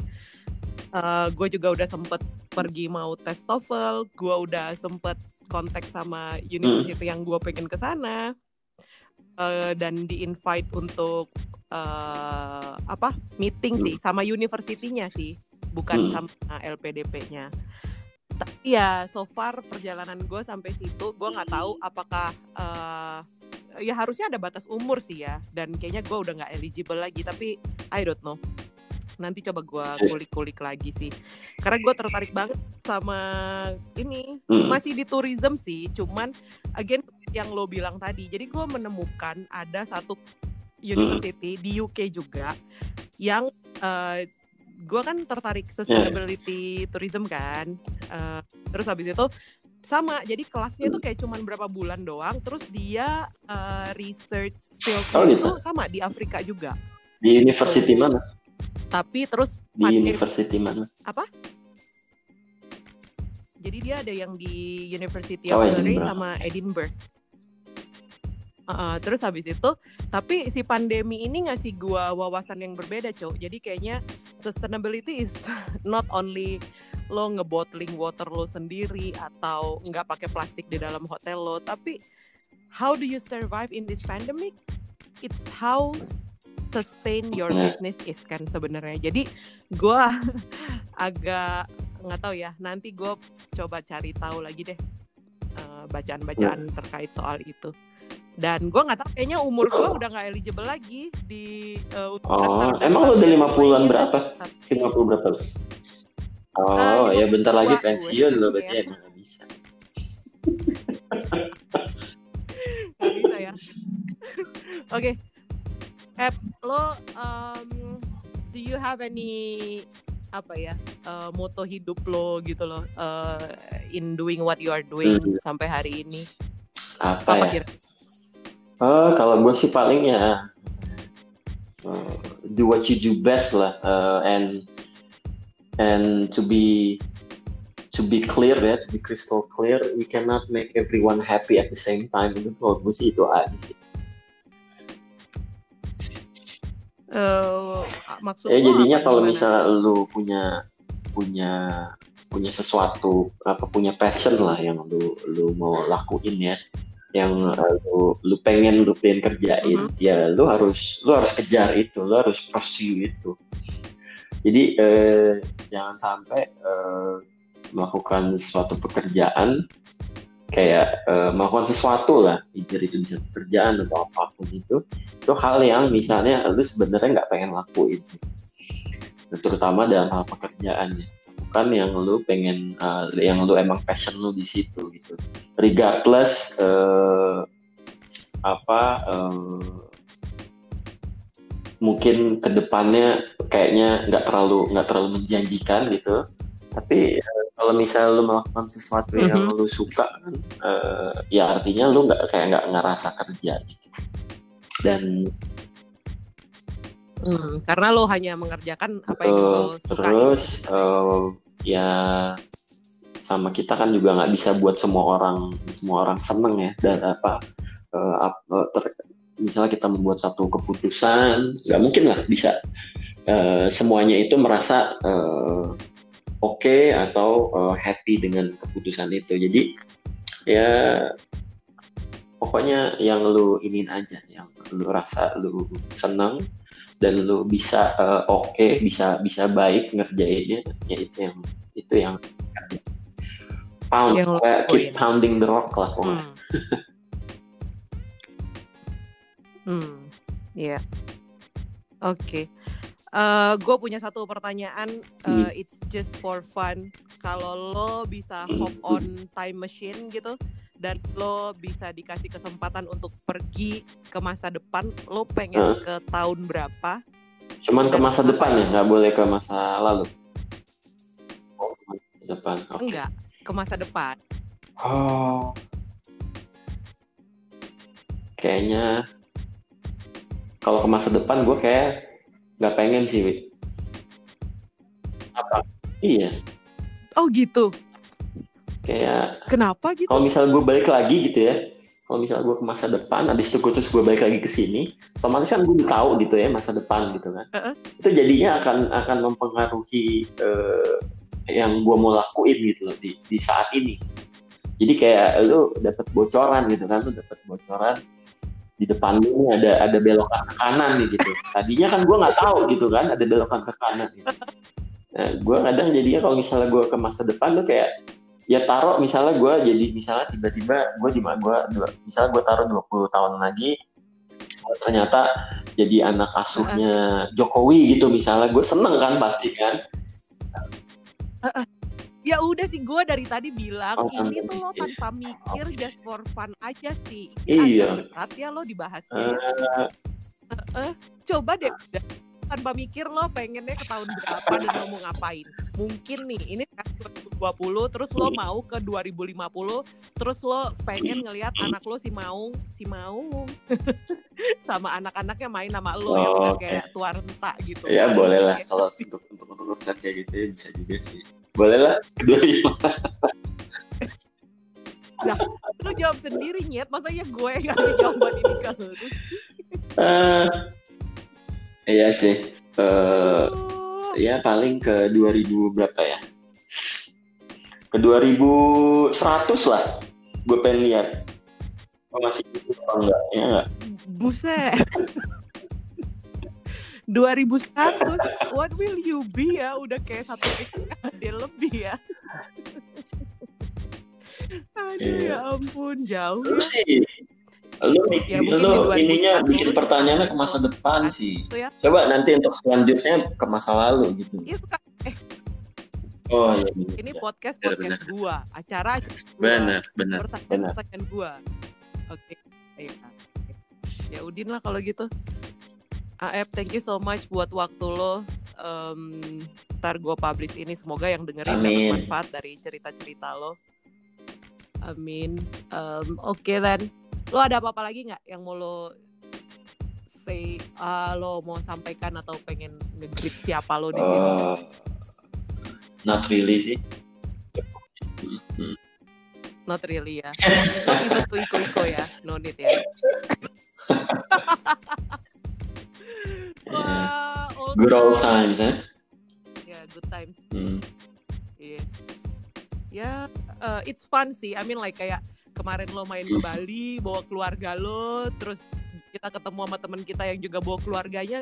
Eh, gue juga udah sempet pergi mau tes TOEFL gue udah sempet kontak sama university yang gue pengen ke sana. Eh, dan di invite untuk eh, apa meeting sih sama universitinya sih bukan Hmm. sama LPDP-nya tapi ya so far perjalanan gue sampai situ gue nggak tahu apakah eh, ya harusnya ada batas umur sih ya dan kayaknya gue udah nggak eligible lagi tapi I don't know. Nanti coba gue kulik-kulik lagi sih. Karena gue tertarik banget sama ini Hmm. masih di tourism sih cuman again yang lo bilang tadi jadi gue menemukan ada satu university di UK juga yang eh, gue kan tertarik sustainability tourism kan. Eh, terus habis itu sama jadi kelasnya tuh kayak cuman berapa bulan doang terus dia eh, research fieldnya Oh, gitu. itu sama di Afrika juga. Di university mana? Tapi terus di pandemi- university mana? Jadi dia ada yang di University Oh, of Surrey Edinburgh. sama Edinburgh. Uh, terus habis itu tapi si pandemi ini ngasih gua wawasan yang berbeda cok. Jadi kayaknya sustainability is not only lo ngebottling water lo sendiri atau nggak pakai plastik di dalam hotel lo tapi how do you survive in this pandemic? It's how sustain your Nah. business is kan sebenarnya. Jadi gua agak nggak tahu ya nanti gue coba cari tahu lagi deh eh, bacaan-bacaan terkait soal itu dan gue nggak tahu kayaknya umur gue udah nggak eligible lagi di eh, untuk Oh, emang lo udah 50-an ini. berapa? Tapi 50 berapa lu? Oh, Ah, ya bentar lagi 52 pensiun lo berarti Iya. emang gak bisa. nggak bisa ya oke Ep lo um, do you have any apa ya eh, moto hidup lo gitu loh eh, in doing what you are doing Hmm. sampai hari ini Apa, apa ya? kira Oh, kalau gue sih paling ya uh, do what you do best lah uh, and and to be to be clear ya, to be crystal clear, we cannot make everyone happy at the same time. Itu kalau gue sih itu aja sih. Maksud Ya jadinya kalau gimana? misalnya lu punya punya punya sesuatu apa punya passion lah yang lu lu mau lakuin ya yang uh, lu lu pengen lu pengen kerjain Mhm. ya lu harus lu harus kejar itu lu harus pursue itu. Jadi eh, jangan sampai eh, melakukan suatu pekerjaan kayak eh, melakukan sesuatu lah either itu bisa pekerjaan atau apa pun itu itu hal yang misalnya lu sebenarnya nggak pengen lakuin. Terutama dalam hal pekerjaannya bukan yang lu pengen uh, yang lu emang passion lu di situ gitu regardless uh, apa uh, mungkin ke depannya kayaknya nggak terlalu nggak terlalu menjanjikan gitu tapi uh, kalau misalnya lu melakukan sesuatu yang Mhm. lu suka kan uh, ya artinya lu nggak kayak nggak ngerasa kerja gitu dan Hmm, karena lo hanya mengerjakan apa yang lo sukai. terus eh, ya sama kita kan juga nggak bisa buat semua orang semua orang seneng ya dan apa ap- eh, ter- misalnya kita membuat satu keputusan nggak mungkin lah bisa eh, semuanya itu merasa eh, oke atau eh, happy dengan keputusan itu. Jadi ya pokoknya yang lu ingin aja yang lu rasa lu seneng dan lu bisa eh, oke bisa bisa baik ngerjainnya ya itu yang itu yang pound Yang lo pokoknya keep pounding the rock lah pokoknya. Hmm. hmm, iya. Oke. gue punya satu pertanyaan. Hmm. eh, It's just for fun. kalau lo bisa hop on time machine gitu dan lo bisa dikasih kesempatan untuk pergi ke masa depan, lo pengen ke tahun berapa? Cuman ke masa depan ya, nggak boleh ke masa lalu. Oh, masa depan. Okay. Enggak, ke masa depan. Oh. Kayaknya kalau ke masa depan gue kayak nggak pengen sih, Wi. Apa? Iya. Oh gitu. Kayak. Kenapa gitu? Kalau misal gue balik lagi gitu ya, kalau misal gue ke masa depan, habis itu gue terus gue balik lagi ke sini, otomatis kan gue tahu gitu ya masa depan gitu kan. Uh -uh. Itu jadinya akan akan mempengaruhi uh, yang gue mau lakuin gitu loh di, di saat ini. Jadi kayak lu dapat bocoran gitu kan, lu dapat bocoran di depan lu ada ada belokan ke kanan nih gitu. Tadinya kan gue nggak tahu gitu kan ada belokan ke kanan gitu. Nah, gue kadang jadinya kalau misalnya gue ke masa depan tuh kayak ya taruh misalnya gue jadi misalnya tiba-tiba gue di gue misalnya gue taruh 20 tahun lagi ternyata jadi anak asuhnya Jokowi gitu misalnya gue seneng kan pasti kan? Ya udah sih gue dari tadi bilang oh, ini tuh lo tanpa mikir okay. just for fun aja sih. Iya. berat ya lo dibahasnya. Uh, uh, uh, coba deh tanpa mikir lo pengennya ke tahun berapa dan lo mau ngapain. Mungkin nih ini kan 2020 terus lo mau ke 2050 terus lo pengen ngelihat anak lo si Maung si Maung sama anak-anaknya main sama lo oh, yang udah kayak tua renta gitu. Ya boleh lah kalau untuk untuk untuk urusan kayak gitu ya bisa juga sih. Boleh lah kedua lima Nah, lu jawab sendiri nyet, masa ya gue yang ngasih jawaban ini ke lu? Uh, iya sih. Uh, ya paling ke 2000 berapa ya? Ke 2100 lah. Gue pengen lihat. Oh, masih itu apa enggak? Ya enggak? Buset. 2100 what will you be ya udah kayak satu dia lebih ya aduh yeah. ya ampun jauh lu ya. sih lu, ya, lu ininya bikin pertanyaannya ke masa depan sih ya. coba nanti untuk selanjutnya ke masa lalu gitu ya, eh. Oh iya, iya. Ini podcast podcast bener, gua, acara benar benar benar. Pertanyaan gua. Oke. Okay. Ya Udin lah kalau gitu. AF thank you so much buat waktu lo um, ntar gue publish ini semoga yang dengerin dapat manfaat dari cerita-cerita lo amin um, oke okay, then lo ada apa-apa lagi nggak yang mau lo say uh, lo mau sampaikan atau pengen ngegreet siapa lo di sini uh, not really sih not really ya tapi itu iko-iko ya no need ya Wah, old good old times, eh? Ya, yeah, good times. Hmm. Yes. Ya, yeah, uh, it's fun sih. I mean like kayak kemarin lo main ke Bali, bawa keluarga lo, terus kita ketemu sama temen kita yang juga bawa keluarganya.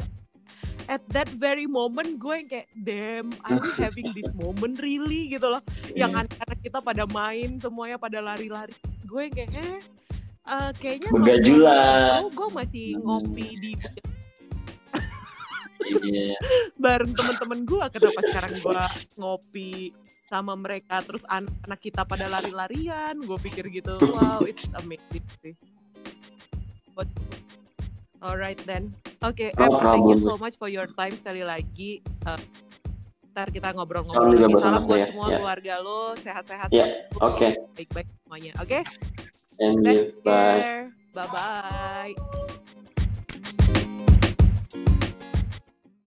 At that very moment gue yang kayak damn, are we having this moment really gitu loh. Yeah. Yang anak-anak kita pada main, semuanya pada lari-lari. Gue yang kayak eh uh, kayaknya Begajulan. Oh, gue masih ngopi di yeah. bareng temen-temen gue kenapa sekarang gue ngopi sama mereka terus anak-anak kita pada lari-larian gue pikir gitu wow it's amazing sih But, alright then oke okay, no thank you so much for your time sekali lagi uh, ntar kita ngobrol-ngobrol lagi salam buat ya. semua yeah. keluarga lo sehat-sehat yeah. oke okay. baik-baik semuanya oke okay? and you bye bye bye